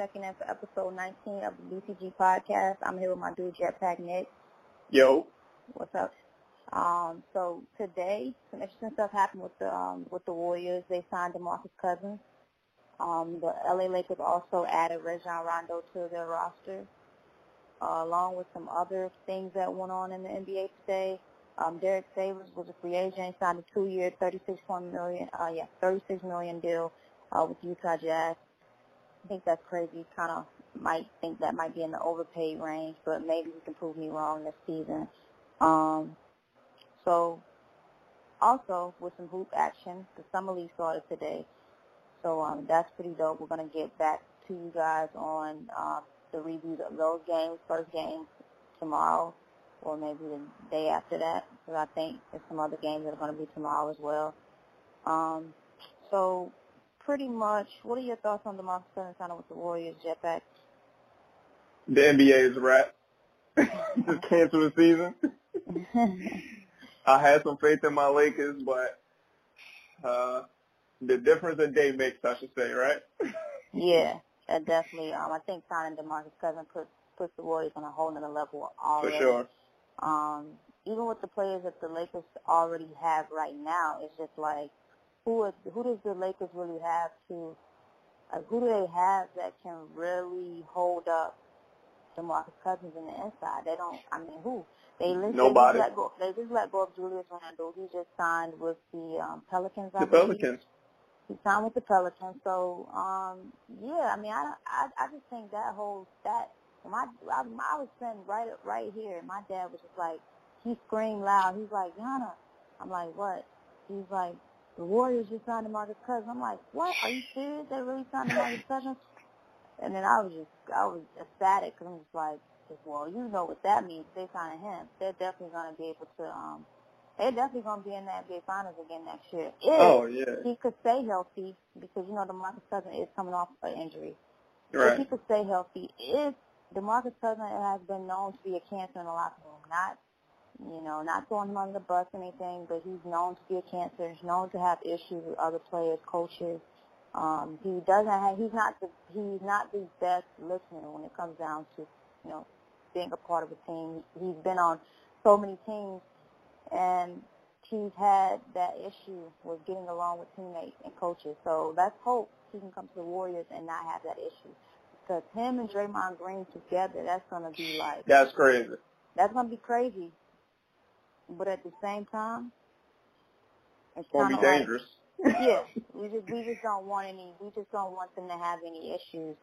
checking in for episode 19 of the BCG podcast. I'm here with my dude Jetpack Nick. Yo. What's up? Um, so today, some interesting stuff happened with the um, with the Warriors. They signed DeMarcus Cousins. Um, the LA Lakers also added Rajon Rondo to their roster, uh, along with some other things that went on in the NBA today. Um, Derrick Favors was a free agent, signed a two-year, 36 million, uh, yeah, 36 million deal uh, with Utah Jazz. I think that's crazy. Kind of might think that might be in the overpaid range, but maybe he can prove me wrong this season. Um, so also with some hoop action, the summer league started today. So um, that's pretty dope. We're gonna get back to you guys on uh, the reviews of those games, first game tomorrow, or maybe the day after that, because I think there's some other games that are gonna be tomorrow as well. Um, so pretty much, what are your thoughts on DeMarcus Cousins signing with the Warriors, Jetpack? The NBA is a wrap. Just cancel the season. I had some faith in my Lakers, but uh, the difference in day makes, I should say, right? yeah, definitely. Um, I think signing DeMarcus Cousins puts puts the Warriors on a whole other level already. For sure. Um, even with the players that the Lakers already have right now, it's just like who is who does the Lakers really have to like who do they have that can really hold up DeMarcus Cousins in the inside? They don't. I mean, who? They, Nobody. They just, let go, they just let go of Julius Randle. He just signed with the um, Pelicans. I the believe. Pelicans. He signed with the Pelicans. So um, yeah, I mean, I, I I just think that whole that my I, I was sitting right right here, and my dad was just like he screamed loud. He's like, Yana. I'm like, what? He's like, the Warriors just signed DeMarcus Cousins. I'm like, what? Are you serious? They really signed DeMarcus Cousins? And then I was just, I was ecstatic because I'm just like, well, you know what that means. They signed him. They're definitely going to be able to, um, they're definitely going to be in the NBA Finals again next year. If oh, yeah. he could stay healthy, because, you know, DeMarcus Cousins is coming off an injury. Right. If he could stay healthy, if DeMarcus Cousins has been known to be a cancer in the locker room, not you know, not throwing him under the bus or anything, but he's known to be a cancer. He's known to have issues with other players, coaches. Um, he doesn't have. He's not the. He's not the best listener when it comes down to, you know, being a part of a team. He's been on so many teams, and he's had that issue with getting along with teammates and coaches. So let's hope he can come to the Warriors and not have that issue. Because him and Draymond Green together, that's gonna be like. That's crazy. That's gonna be crazy but at the same time, it's gonna be dangerous. Like, yeah, we just we just don't want any. We just don't want them to have any issues,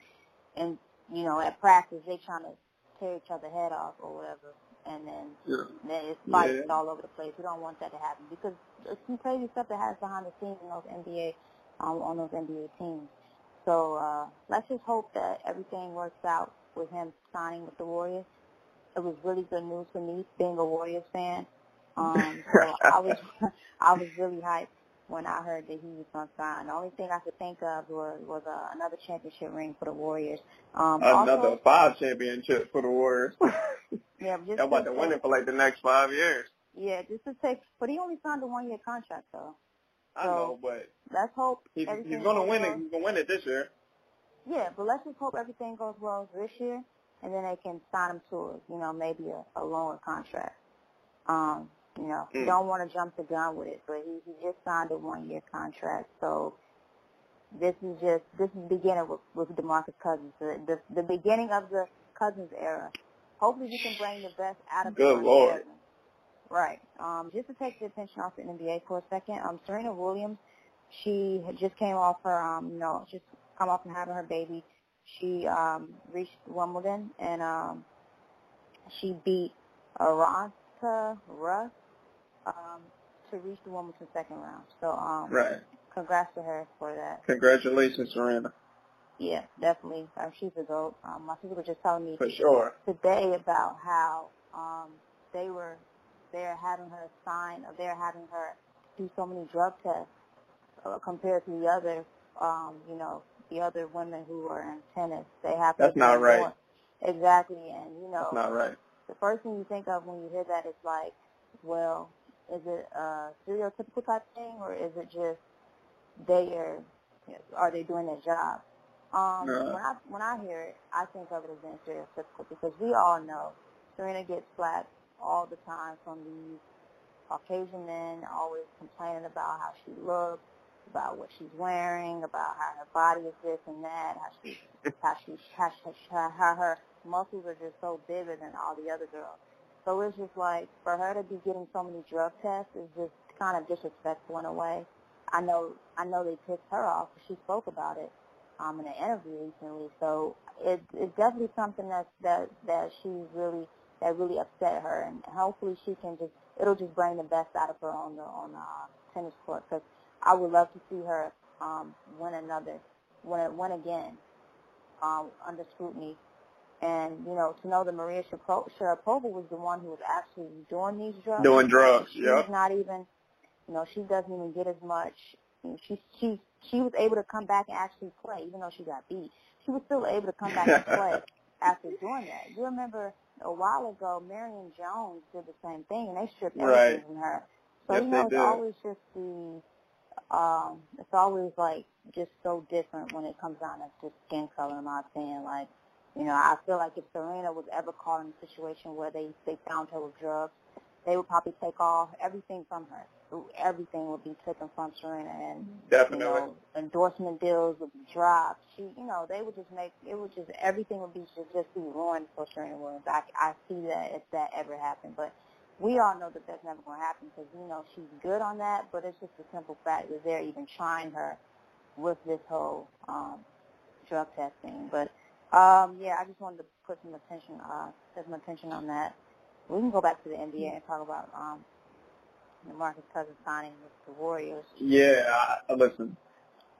and you know, at practice they trying to tear each other head off or whatever, and then yeah. then it's fights yeah. all over the place. We don't want that to happen because there's some crazy stuff that happens behind the scenes in those NBA um, on those NBA teams. So uh, let's just hope that everything works out with him signing with the Warriors. It was really good news for me being a Warriors fan. Um, so I was I was really hyped when I heard that he was going to sign. The only thing I could think of was was uh, another championship ring for the Warriors. Um, another also, five championships for the Warriors. yeah, just about to win it for like the next five years. Yeah, just to take, but he only signed a one year contract though. I know, but let's hope he's, he's going to win well. it. He's going to win it this year. Yeah, but let's just hope everything goes well this year, and then they can sign him to, a, you know, maybe a, a longer contract. Um, you know, Mm. don't want to jump the gun with it, but he, he just signed a one year contract, so this is just this is the beginning with, with DeMarcus Cousins, the, the the beginning of the Cousins era. Hopefully, we can bring the best out of Good Lord. Cousins. Right. Um, just to take the attention off the NBA for a second, um, Serena Williams, she just came off her, um, you know, just come off from having her baby. She um, reached Wimbledon and um, she beat Arantxa Rus um, to reach the Wimbledon second round. So, um, Right. congrats to her for that. Congratulations, Serena. Yeah, definitely. Um, she's a goat. Um, my sister was just telling me For sure. today about how um, they were they're having her sign or they're having her do so many drug tests uh, compared to the other um, you know the other women who are in tennis. They have That's to not right. More. Exactly, and you know, That's not right. the first thing you think of when you hear that is like, well, is it a stereotypical type thing, or is it just they are, are they doing their job? Um, Uh-huh. When I when I hear it, I think of it as being stereotypical because we all know Serena gets slapped all the time from these Caucasian men, always complaining about how she looks, about what she's wearing, about how her body is this and that, how she how she how, she, how her muscles are just so bigger than all the other girls. So it's just like for her to be getting so many drug tests is just kind of disrespectful in a way. I know I know they pissed her off. She spoke about it um, in an interview recently. So it, it's definitely something that that that she's really that really upset her, and hopefully she can just it'll just bring the best out of her on the on the uh, tennis court. Because I would love to see her um, win another win win again um, under scrutiny. And you know, to know that Maria Sharapova was the one who was actually doing these drugs, Doing drugs, she's yeah. She's not even, you know, she doesn't even get as much. You know, she she she was able to come back and actually play, even though she got beat. She was still able to come back and play after doing that. You remember a while ago, Marion Jones did the same thing, and they stripped everything Right. from her. So Yes, you know, it's did. always just the, um, it's always like just so different when it comes down to just skin color. In my opinion, like, you know, I feel like if Serena was ever caught in a situation where they they found her with drugs, they would probably take off everything from her. Everything would be taken from Serena, and you know, endorsement deals would be dropped. She, you know, they would just make it would just everything would be just just be ruined for Serena Williams. I I see that if that ever happened, but we all know that that's never going to happen because you know she's good on that. But it's just a simple fact that they're even trying her with this whole um, drug testing. But um, yeah, I just wanted to put some attention, uh, some attention on that. We can go back to the NBA and talk about um, DeMarcus Cousins signing with the Warriors. Yeah, I, listen.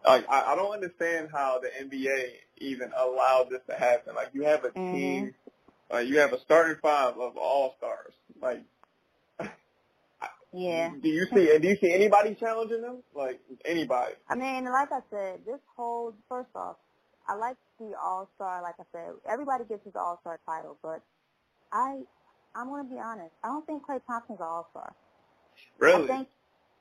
Like I, I don't understand how the NBA even allowed this to happen. Like you have a Mhm. team, like you have a starting five of all stars. Like, Yeah. do you see? And do you see anybody challenging them? Like anybody? I mean, like I said, this whole first off, I like the All Star. Like I said, everybody gets his All Star title, but I, I'm gonna be honest. I don't think Klay Thompson's an All Star. Really? I think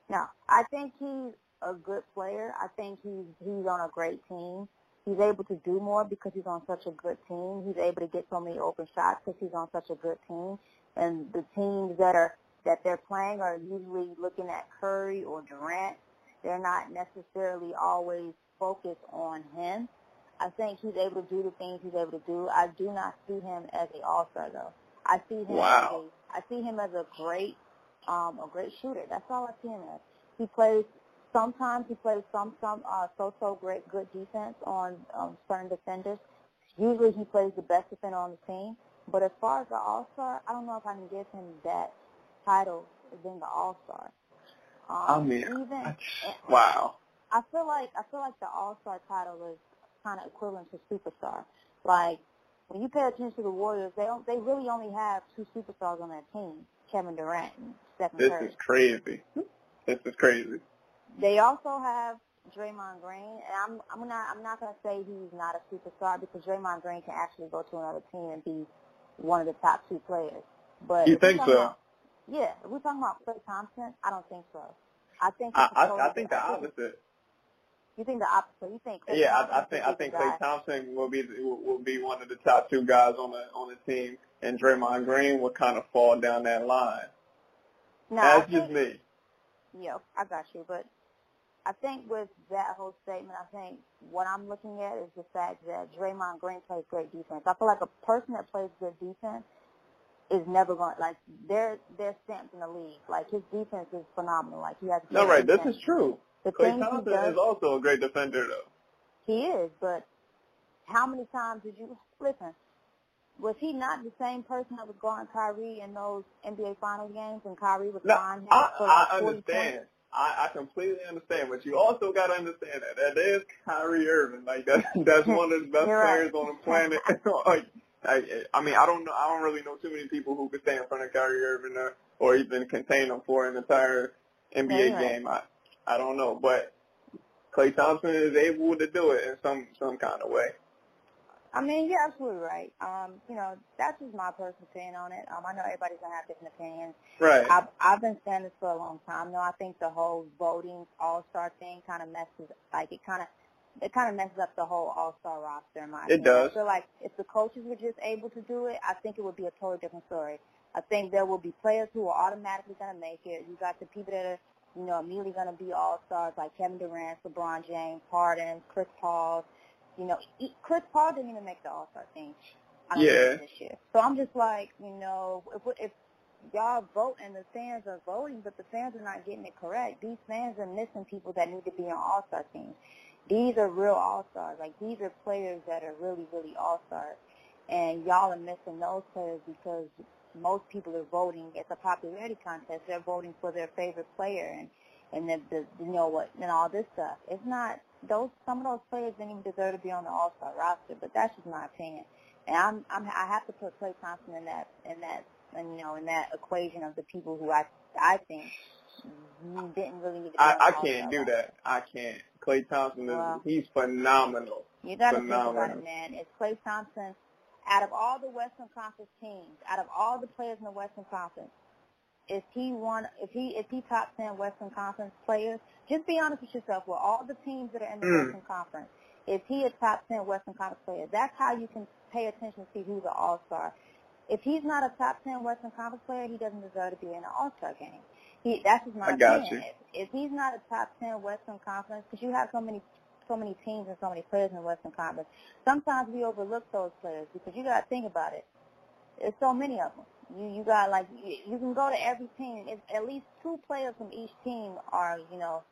no. I think he's a good player. I think he's he's on a great team. He's able to do more because he's on such a good team. He's able to get so many open shots because he's on such a good team. And the teams that are that they're playing are usually looking at Curry or Durant. They're not necessarily always focused on him. I think he's able to do the things he's able to do. I do not see him as an all-star though. I see him Wow. as a, I see him as a great um, a great shooter. That's all I see him as. He plays sometimes he plays some some uh, so so great good defense on um, certain defenders. Usually he plays the best defender on the team. But as far as the All Star, I don't know if I can give him that title as being the All Star. Um, I mean, even I- wow. I feel like I feel like the All Star title is kind of equivalent to superstar. Like when you pay attention to the Warriors, they don't, they really only have two superstars on their team, Kevin Durant and Stephen This is crazy. Hmm? This is crazy. They also have Draymond Green, and I'm I'm not I'm not gonna say he's not a superstar because Draymond Green can actually go to another team and be one of the top two players. But You think so? About, yeah, if we're talking about Klay Thompson, I don't think so. I think I I, I think the opposite. You think the opposite? You think Klay Yeah, I, I think I think? Klay Thompson will be will, will be one of the top two guys on the on the team, and Draymond Green will kind of fall down that line. No, That's just me. yeah, I got you. But I think with that whole statement, I think what I'm looking at is the fact that Draymond Green plays great defense. I feel like a person that plays good defense is never going like they're they're stamped in the league. Like his defense is phenomenal. Like he has No, right. This is true. The Klay Thompson does. is also a great defender, though. He is, but how many times did you listen? Was he not the same person that was guarding Kyrie in those NBA Finals games when Kyrie was No, him I, for like I 40 understand. points? I, I completely understand, but you also got to understand that that is Kyrie Irving. Like that, that's one of the best You're right. players on the planet. like, I, I mean, I don't know. I don't really know too many people who could stand in front of Kyrie Irving or, or even contain him for an entire NBA Yeah, right. game. I, I don't know, but Klay Thompson is able to do it in some some kind of way. I mean, you're absolutely right. Um, you know, that's just my personal opinion on it. Um, I know everybody's gonna have different opinions. Right. I've I've been saying this for a long time. though. I think the whole voting All Star thing kind of messes, like it kind of it kind of messes up the whole All Star roster. In my It opinion. does. I feel like if the coaches were just able to do it, I think it would be a totally different story. I think there will be players who are automatically gonna make it. You got the people that are you know immediately gonna be All Stars like Kevin Durant, LeBron James, Harden, Chris Paul. You know, Chris Paul didn't even make the All Star team. I Yeah. this year. So I'm just like, you know, if if y'all vote and the fans are voting, but the fans are not getting it correct, these fans are missing people that need to be on All Star teams. These are real All Stars. Like these are players that are really, really All Stars, and y'all are missing those players because most people are voting. It's a popularity contest. They're voting for their favorite player and and the, the you know what and all this stuff. It's not those some of those players didn't even deserve to be on the All Star roster, but that's just my opinion. And I'm, I'm I have to put Klay Thompson in that in that and you know in that equation of the people who I I think didn't really need to be I, I can't do roster. that. I can't. Klay Thompson is Well, he's phenomenal. You got to think about it, man. It's Klay Thompson. Out of all the Western Conference teams, out of all the players in the Western Conference, is he one? If he if he top ten Western Conference players, just be honest with yourself. With all the teams that are in the Mm. Western Conference, is he a top ten Western Conference player? That's how you can pay attention to see who's an All Star. If he's not a top ten Western Conference player, he doesn't deserve to be in an All Star game. He that's just my I got opinion. you. If, if he's not a top ten Western Conference, because you have so many so many teams and so many players in the Western Conference, sometimes we overlook those players because you got to think about it. There's so many of them. You you got like you, you can go to every team. It's at least two players from each team are you know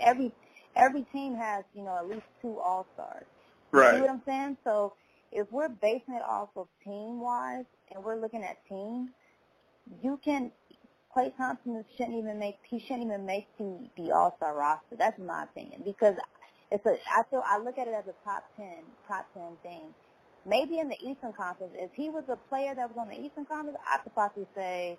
every every team has you know at least two All Stars. Right. You Right. what I'm saying? So if we're basing it off of team wise and we're looking at teams, you can Klay Thompson shouldn't even make he shouldn't even make the the All Star roster. That's my opinion because it's a I feel I look at it as a top ten top ten thing. Maybe in the Eastern Conference, if he was a player that was on the Eastern Conference, I could possibly say,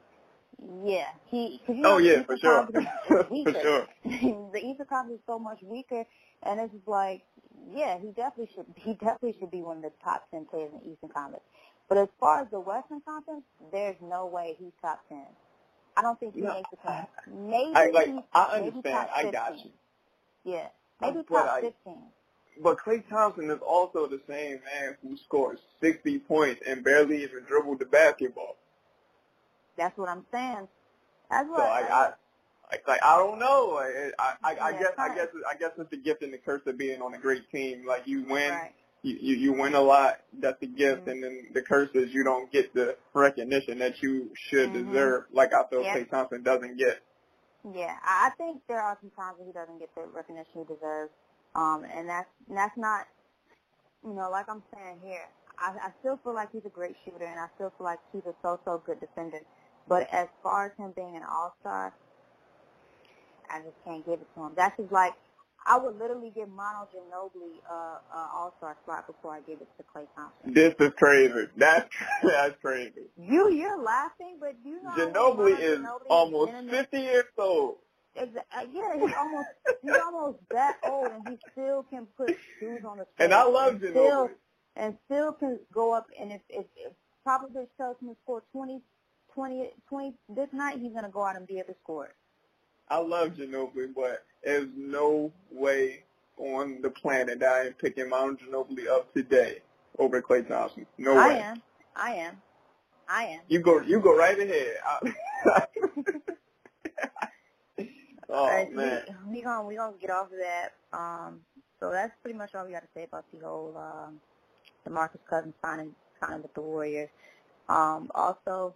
yeah, he. Cause you oh, know, Oh yeah, for sure. For sure. the Eastern Conference is so much weaker, and it's just like, yeah, he definitely should. He definitely should be one of the top ten players in the Eastern Conference. But as far as the Western Conference, there's no way he's top ten. I don't think he No, makes the cut. Maybe I like he's I understand. top I got 15. you. Yeah, maybe top I- fifteen. But Klay Thompson is also the same man who scored 60 points and barely even dribbled the basketball. That's what I'm saying. That's So what I, I like, like I don't know. Like, I, I, I Yeah, guess, I guess, I guess it's the gift and the curse of being on a great team. Like you win, right. you, you, you win a lot. That's the gift, Mhm. and then the curse is you don't get the recognition that you should Mhm. deserve. Like I feel Yeah. Klay Thompson doesn't get. Yeah, I think there are some times that he doesn't get the recognition he deserves, um, and that's and that's not, you know, like I'm saying here. I, I still feel like he's a great shooter, and I still feel like he's a so-so good defender. But as far as him being an all-star, I just can't give it to him. That's just like I would literally give Manu Ginobili uh, an all-star spot before I give it to Klay Thompson. This is crazy. That's that's crazy. You you're laughing, but you know Ginobili is Ginobili almost 50 years old. Exa- uh, yeah, he's almost he's almost that old, and he still can put shoes on the floor. And I love and Ginobili. still and still can go up. And if if, if Popovich tells him to score 20, 20, 20 this night, he's gonna go out and be able to score it. I love Ginobili, but there's no way on the planet that I am picking Manu Ginobili up today over Klay Thompson. No I way. am, I am, I am. You go, you go right ahead. Oh right, man, we, we gonna we gonna get off of that. Um, so that's pretty much all we got to say about the whole um, DeMarcus Cousins signing signing with the Warriors. Um, also,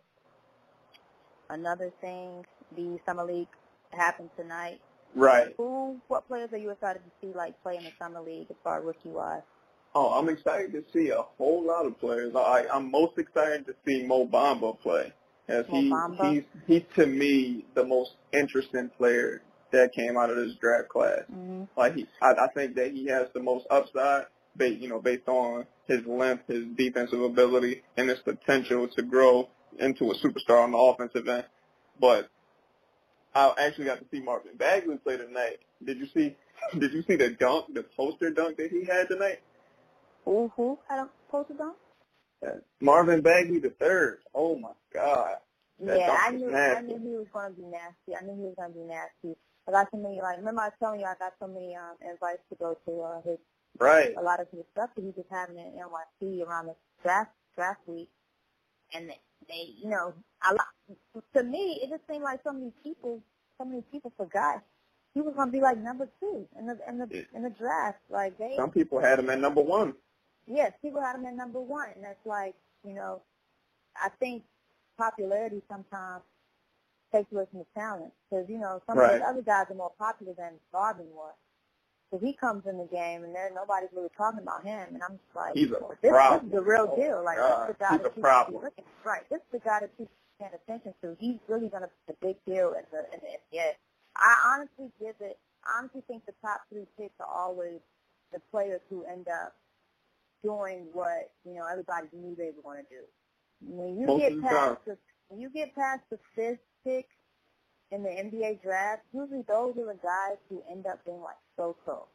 another thing, the summer league happened tonight. right. Who, what players are you excited to see like play in the summer league as far as rookie wise? Oh, I'm excited to see a whole lot of players. I, I'm most excited to see Mo Bamba play, as Mo he Bamba? he's he's to me the most interesting player that came out of this draft class. Mm-hmm. Like he, I, I think that he has the most upside, based you know, based on his length, his defensive ability, and his potential to grow into a superstar on the offensive end. But I actually got to see Marvin Bagley play tonight. Did you see? Did you see the dunk, the poster dunk that he had tonight? Who? Who? I don't. posted on? Marvin Bagley the third. Oh my god. That yeah, I knew nasty. I knew he was gonna be nasty. I knew he was gonna be nasty. I got so many like remember I was telling you I got so many um invites to go to uh his Right. a lot of his stuff that he was having in NYC around the draft draft week and they, you know, a lot to me it just seemed like so many people so many people forgot he was gonna be like number two in the in the in the draft. Like they Some people had him at number one. yes, people had him at number one, and that's like, you know, I think popularity sometimes takes away from the talent because you know some of Right. the other guys are more popular than Marvin was. So he comes in the game, and there nobody's really talking about him, and I'm just like, He's a this, this problem. is the real Oh, deal. Like God. this is the guy He's that a problem. looking right. This is the guy that people paying attention to. He's really going to be a big deal in the in the NBA. I honestly give it. I honestly think the top three picks are always the players who end up doing what you know everybody knew they were going to do. When you Most get of the past the when you get past the fifth pick in the NBA draft, usually those are the guys who end up being like so so.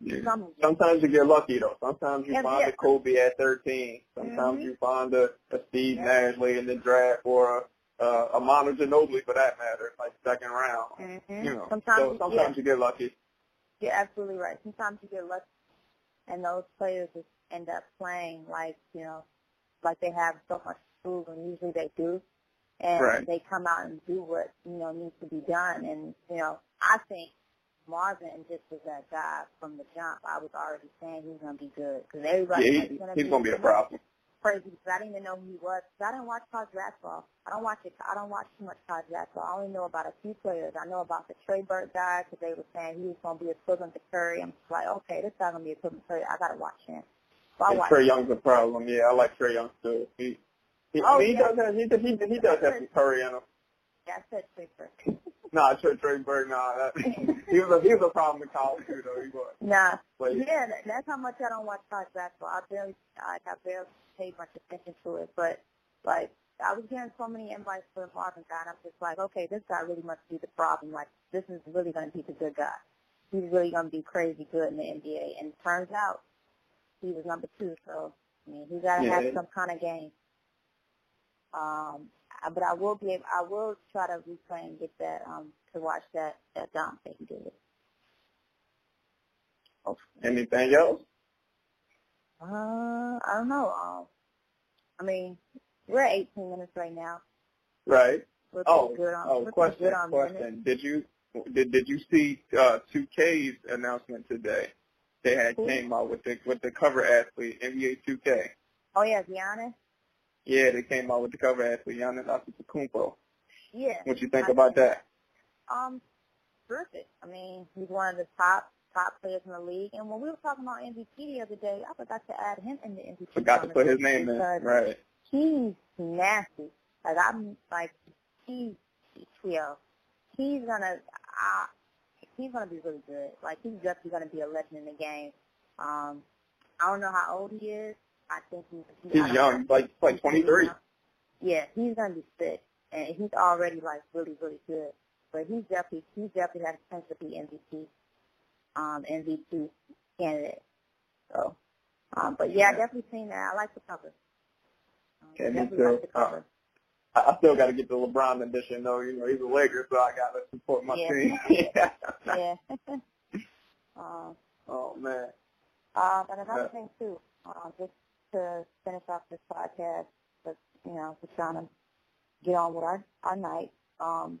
Yeah. Some of them. Sometimes you get lucky though. Sometimes you Yeah, find yeah. a Kobe at 13. Sometimes Mhm. you find a, a Steve Yeah. Nash late in the draft or a, uh, a Manu Ginobili for that matter, like second round. Mhm. You know, sometimes, so you- sometimes yeah, you get lucky. you're absolutely right. Sometimes you get lucky, and those players just end up playing like you know, like they have so much prove, and usually they do, and Right. they come out and do what you know needs to be done. And you know, I think Marvin just was that guy from the jump. I was already saying he was gonna be good because everybody Yeah, he, gonna he's be, gonna be a problem. crazy because I didn't even know who he was. Cause I didn't watch college basketball. I don't watch it. I don't watch too much college basketball. I only know about a few players. I know about the Trey Burke guy because they were saying he was going to be equivalent to Curry. I'm just like, okay, this guy's going to be equivalent to Curry. I got to watch him. So I And. Trae Young's a problem. Yeah, I like Trae Young too. He, he, Oh, he does have he, he, he does have some Curry in him. Yeah, I said Burke. Nah, Trey Burke, nah, that, he was a he was a problem in college too though. He was. nah, But yeah, that's how much I don't watch college basketball. I barely, I, I barely paid much attention to it. But like, I was getting so many invites for the Marvin guy, and I'm just like, okay, this guy really must be the problem. Like, this is really going to be the good guy. He's really going to be crazy good in the NBA. And it turns out he was number two. So I mean, he's got to Yeah. have some kind of game. Um, but I will be, able, I will try to replay and get that um to watch that that dunk that he did. anything else? Uh, I don't know. Um, I mean, we're at 18 minutes right now. Right. We're Oh, good on. oh, question, good on minutes. question. Did you did did you see uh 2K's announcement today? They had Who? came out with the with the cover athlete NBA 2K. Oh yeah, Giannis. Yeah, they came out with the cover athlete Giannis Antetokounmpo. Yeah. What you think I- about that? Um, terrific. I mean, he's one of the top top players in the league. And when we were talking about MVP the other day, I forgot to add him in the MVP. Forgot to put his name in. Right. He's nasty. Like I'm like he's you know he's gonna uh, he's gonna be really good. Like he's definitely gonna be a legend in the game. Um, I don't know how old he is. I think he's I He's young, like like 23. Yeah, he's gonna be sick, and he's already like really, really good. But he's definitely he's definitely has potential to be MVP, um, MVP candidate. So, um, but yeah, I definitely seen that. I like the cover. Um, Yeah, me too. like the cover. I, I still got to get the LeBron edition though. You know, he's a Lakers, so I got to support my Yeah. team. yeah. yeah. um, Oh man. uh, and another Yeah. thing too, uh, just to finish off this podcast, but you know, just trying to get on with our our night. Um,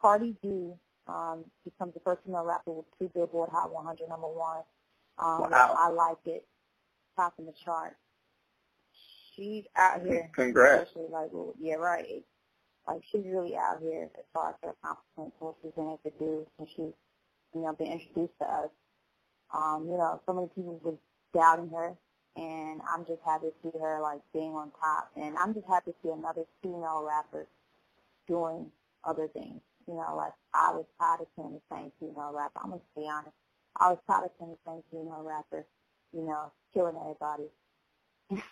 Cardi B um, becomes the first female rapper with two Billboard Hot 100 number one. Um, Wow. I like it, topping the chart. She's out here, Congrats. especially like, well, yeah, right. Like she's really out here as far as her accomplishments, what she's been able to do, and she's, you know, been introduced to us. Um, you know, so many people was doubting her, and I'm just happy to see her like being on top, and I'm just happy to see another female rapper doing other things. You know, like I was tired of seeing the same female rapper. I'm gonna be honest. I was tired of seeing the same female rapper, you know, killing everybody.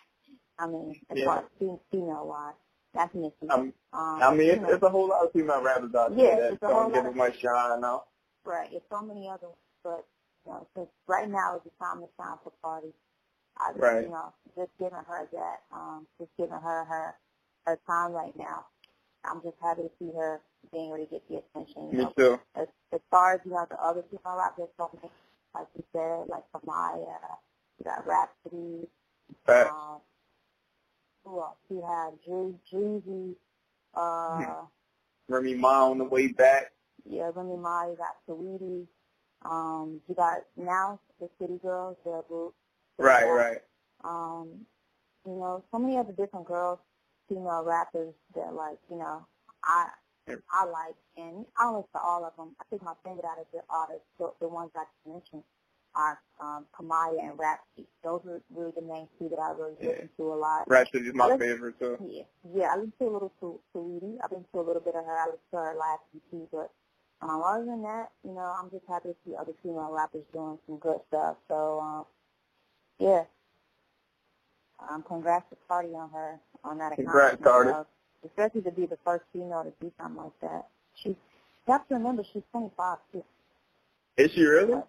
I mean, as Yeah. far as female wise, that's me. Um, Um, I mean, you it's, know, it's a whole lot of female rappers out Yeah, there it's that don't give of- much shine now. right. There's so many other, ones, but you know, since right now is the time to shine for parties. I, right. You know, just giving her that, um, just giving her her her time right now. I'm just happy to see her being able to get the attention. You Me know, too. As, as far as you know, the other female rappers, so many, like you said, like Amaya, you got Rapsody. Facts. Um, who else? You had Dre, Dreezy. Uh, Remy Ma on the way back. yeah, Remy Ma. You got Saweetie. Um, you got now the City Girls, the group. Right, right. Um, you know, so many other different girls, female rappers that like, you know, I I like, and I don't listen to all of them. I think my favorite out of the artists, the, the ones I just mentioned, are um, Kamaiyah and Rapsody. Those are really the main two that I really Yeah. listen to a lot. Rapsody is my Let's- favorite too. Yeah, yeah. I listen to a little to Saweetie. I listen to a little bit of her. I listen to her last EP, but um, other than that, you know, I'm just happy to see other female rappers doing some good stuff. So, um, yeah. Um, congrats to Cardi on her on that Congrats, accomplishment, Cardi. especially to be the first female to do something like that. She, you have to remember, she's 25 too. Is she really?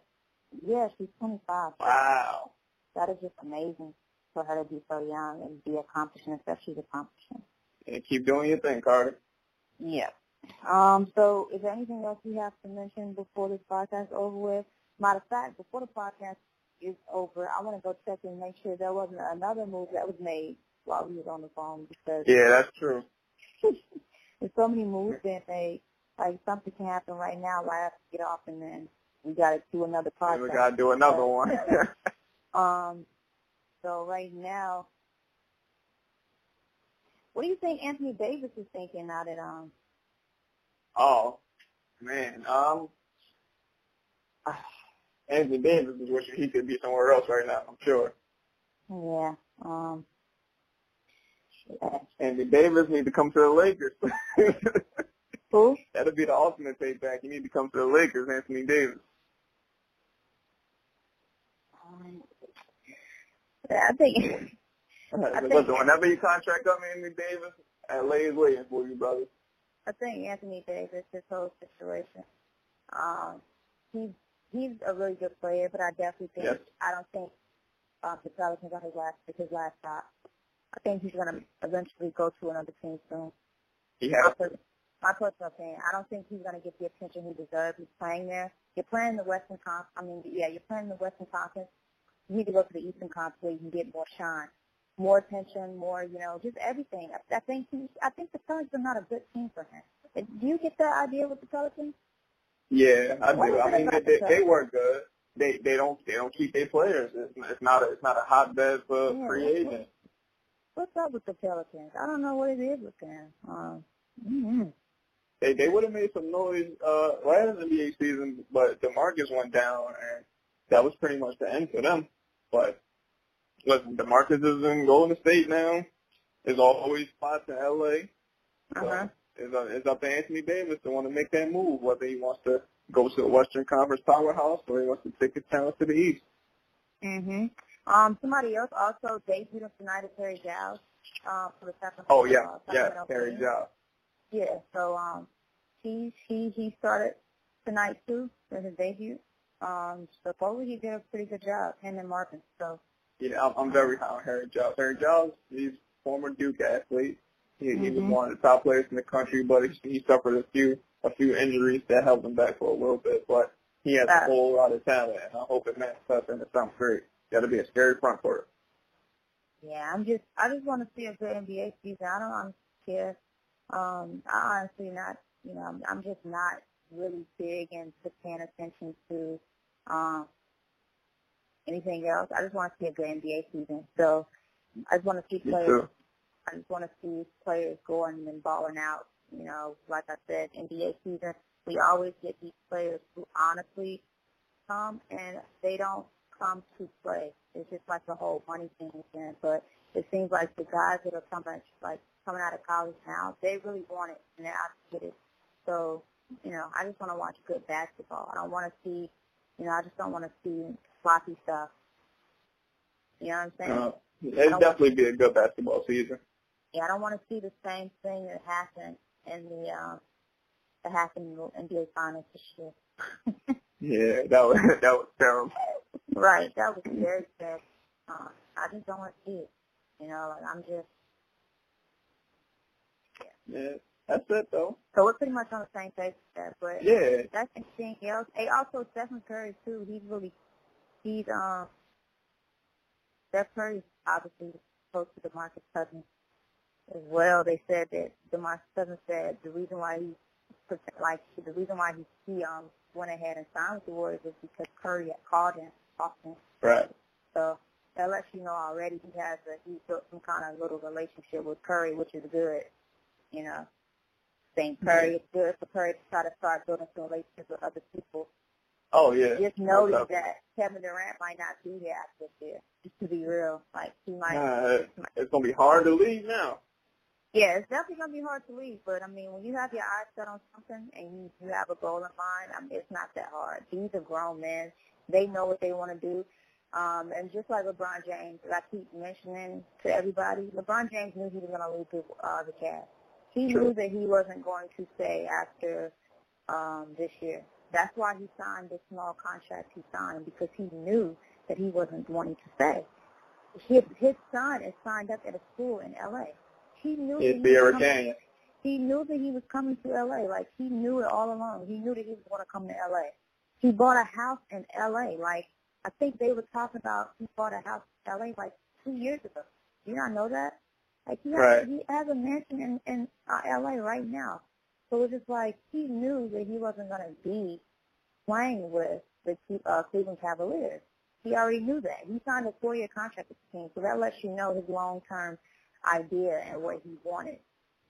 Yeah, she's 25. Wow. That is just amazing for her to be so young and be accomplishing stuff she's accomplishing. And keep doing your thing, Cardi. Yeah. Um, so is there anything else you have to mention before this podcast is over with? Matter of fact, before the podcast is over, I want to go check and make sure there wasn't another move that was made while we was on the phone because Yeah, that's true. there's so many moves being made. Like something can happen right now I have to get off and then we got to do another podcast. We gotta do another one. Um, so right now, what do you think Anthony Davis is thinking now that um oh, man. Um, Anthony Davis is wishing he could be somewhere else right now. I'm sure. yeah um yeah. Anthony Davis need to come to the Lakers. who That'll be the ultimate payback. You need to come to the Lakers, Anthony Davis. um, yeah, I think I think- Listen, whenever your contract up, Anthony Davis, LA is waiting for you, brother. I think Anthony Davis this whole situation um he's he's a really good player but I definitely think Yes. I don't think um the Pelicans are his last his last shot. I think he's gonna eventually go to another team soon. He my, per- my personal opinion. I don't think he's going to get the attention he deserves. He's playing there. You're playing the Western Conference. I mean, yeah, you're playing the Western Conference. You need to go to the Eastern Conference where you can get more shine, more attention, more, you know, just everything. I, I think he, I think the Pelicans are not a good team for him. Do you get that idea with the Pelicans? Yeah, I do. I mean, about they, they work good. They they don't they don't keep their players. It's, it's not a it's not a hotbed for Yeah, free agents. What's up with the Pelicans? I don't know what it is with them. Um, mm-hmm. They they would have made some noise uh last NBA season, but Demarcus went down, and that was pretty much the end for them. But listen, Demarcus is in Golden State now. There's always spots in LA. So Uh-huh. It's, up, it's up to Anthony Davis to want to make that move, whether he wants to go to a Western Conference powerhouse or he wants to take his talent to the East. hmm Um, somebody else also debuted tonight is Terry Giles um, for the Sacramento. Oh yeah, uh, yeah, Terry. Giles. Yeah, so um, he he he started tonight too for his debut. Um, so supposedly he did a pretty good job, him and Marvin. So Yeah, I'm, I'm very high on Harry Giles. Harry Giles, he's former Duke athlete. He, he was one of the top players in the country, but he, he suffered a few a few injuries that held him back for a little bit. But he has Uh, a whole lot of talent, and I hope it manifests into something great. That'll be a scary front court. yeah, I'm just I just want to see a good NBA season. I don't honestly care. Um, I honestly not you know I'm, I'm just not really big into paying attention to um anything else. I just want to see a good NBA season. So I just want to see players. I just want to see players going and balling out. You know, like I said, NBA season, we always get these players who honestly come and they don't come to play. It's just like the whole money thing again. But it seems like the guys that are coming, like coming out of college now, they really want it and they're out to get it. So, you know, I just want to watch good basketball. I don't want to see, you know, I just don't want to see sloppy stuff. You know what I'm saying? Uh, it'll definitely be a good basketball season. Yeah, I don't want to see the same thing that happened in the um that happened in the NBA finals this year. Yeah, that was that was terrible. right, that was very sad. Uh, I just don't want to see it. You know, like I'm just yeah. Yeah. That's it though. So we're pretty much on the same page with that. But yeah, that's interesting. Else, hey, also Stephen Curry too. He's really he's um Steph Curry obviously close to DeMarcus Cousins as well. They said that DeMarcus Cousins said the reason why he like the reason why he he um went ahead and signed with the Warriors is because Curry had called him, him. Right. So that lets you know already he has a he built some kind of little relationship with Curry, which is good. You know think Curry is good for Curry to try to start building some relationships with other people. Oh yeah. Just notice that Kevin Durant might not be here after this year. Just to be real, like he might. Uh, it's gonna be hard to leave now. Yeah, it's definitely gonna be hard to leave. But I mean, when you have your eyes set on something and you you have a goal in mind, I mean, it's not that hard. These are grown men. They know what they want to do. Um, and just like LeBron James, as I keep mentioning to everybody, LeBron James knew he was going to leave the, uh, the Cavs. He True. knew that he wasn't going to stay after um, this year. That's why he signed the small contract he signed because he knew that he wasn't wanting to stay. His, his son is signed up at a school in L.A. He knew it's that he was coming, He knew that he was coming to L.A. Like he knew it all along. He knew that he was going to come to L.A. He bought a house in L.A. Like I think they were talking about he bought a house in L.A. like two years ago. Do you not know that? Like he has, right. he has a mansion in in uh, L.A. right now. So it's just like he knew that he wasn't going to be playing with the uh, Cleveland Cavaliers. He already knew that. He signed a four-year contract with the team, so that lets you know his long-term idea and what he wanted.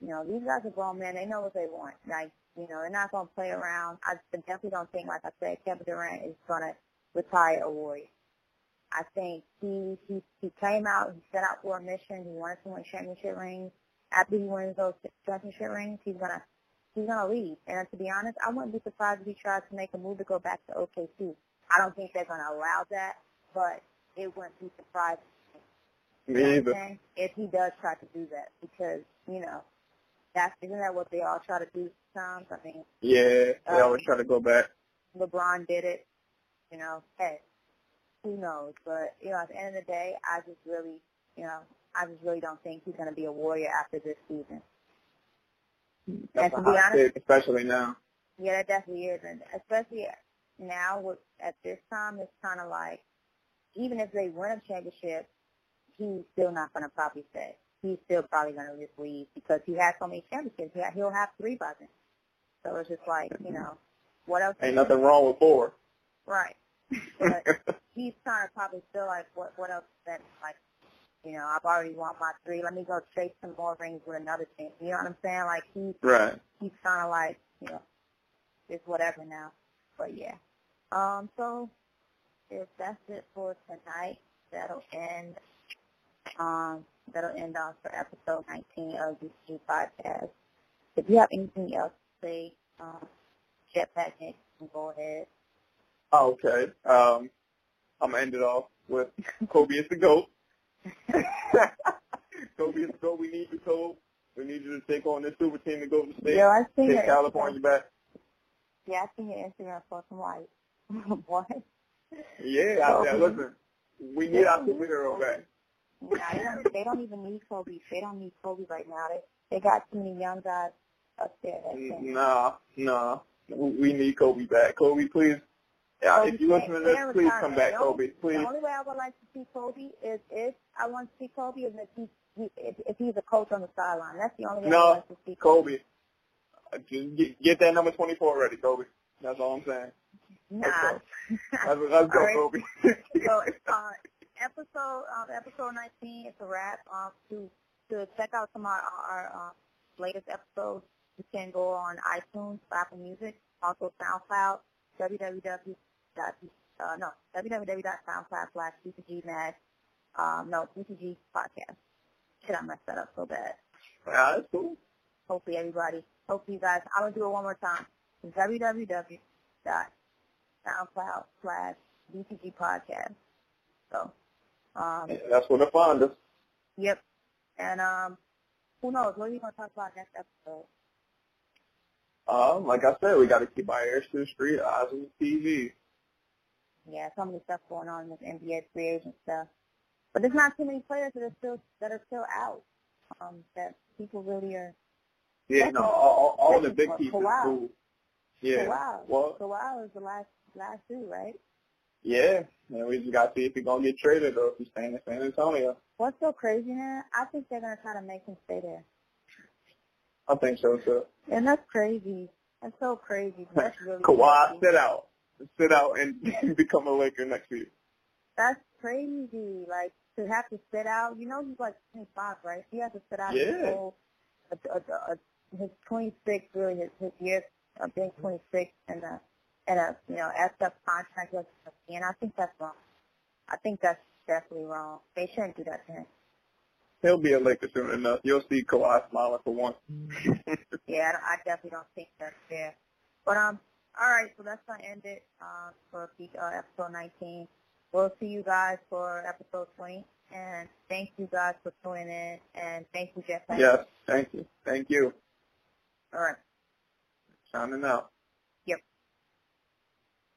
You know, these guys are grown men. They know what they want. Like, you know, they're not going to play around. I definitely don't think, like I said, Kevin Durant is going to retire a Warrior. I think he he he came out. He set out for a mission. He wanted to win championship rings. After he wins those championship rings, he's gonna he's gonna leave. And to be honest, I wouldn't be surprised if he tries to make a move to go back to OKC. I don't think they're gonna allow that, but it wouldn't be surprising. Me either. If he does try to do that, because you know, that's isn't that what they all try to do sometimes? I mean, yeah, they um, always try to go back. LeBron did it. You know, hey, who knows? But you know, at the end of the day, I just really, you know, I just really don't think he's going to be a warrior after this season. That's and to be honest, especially now. Yeah, that definitely is, and especially now with at this time, it's kind of like even if they win a championship, he's still not going to probably stay. He's still probably going to just leave because he has so many championships. He'll have three by then. So it's just like, you know, what else? Ain't nothing wrong with four. Right. but he's trying to probably feel like what what else that like you know I've already won my three. Let me go chase some more rings with another team. You know what I'm saying? Like he's right. He's kind of like you know it's whatever now. But yeah. Um. So if that's it for tonight, that'll end. Um. That'll end off for episode 19 of the G podcast. If you have anything else to say, um, Jetpack Nick, go ahead. Okay. Um, I'm gonna end it off with Kobe is the goat. Kobe is the goat. We need you, Kobe. We need you to take on this super team to go to state. Yeah, I see Take California back. Yeah, I see your Instagram post. I'm like, what? Yeah, I said, listen, we need our superhero back. Nah, they, don't, they don't even need Kobe. They don't need Kobe right now. They they got too many young guys up there. Nah, nah. We need Kobe back. Kobe, please yeah, Kobe if you listen to this, please come back, Kobe. Please. The only way I would like to see Kobe is if I want to see Kobe is if he, he if, if he's a coach on the sideline. That's the only way no, I want to see Kobe. Kobe. Uh, just get, get that number 24 ready, Kobe. That's all I'm saying. Nah. Let's go, let's go. Kobe. so, episode um, episode 19 is a wrap. Um, to to check out some of our, our uh, latest episodes, you can go on iTunes, Apple Music, also SoundCloud, www uh, no www.soundcloud slash bcgmag. Um, no BCG podcast. Should I messed that up so bad? Yeah, that's cool. Hopefully everybody, hopefully you guys, I'm gonna do it one more time. Www.soundcloud slash BCG podcast. So, um, that's what I find us. Yep. And um, who knows? What are you gonna talk about next episode? Um, like I said, we got to keep our ears to the street, eyes on the TV. Yeah, so many stuff going on with NBA free agent stuff. but there's not too many players that are still that are still out. Um, that people really are. Yeah, no, all, all, all the big pieces. Kawhi. Cool. Yeah. Kawhi. Well, Kawhi was the last last two, right? Yeah. And we just got to see if he's gonna get traded or if he's staying in San Antonio. What's so crazy, man? I think they're gonna try to make him stay there. I think so too. And that's crazy. That's so crazy. That's really Kawhi, crazy. sit out, sit out, and become a Laker next year. That's crazy. Like to have to sit out. You know, he's like 25, right? He has to sit out his whole, a, a, a, his 26, really his his year of being 26, and a and a you know effed up contract. with And I think that's wrong. I think that's definitely wrong. They shouldn't do that to him. He'll be a Laker soon enough. You'll see Kawhi smiling for once. Yeah, I, definitely don't think that's fair. But um, all right, so that's gonna end it um for uh, episode 19. We'll see you guys for episode 20, and thank you guys for tuning in, and thank you, Jeff. yes, thank you, thank you. All right. Signing out.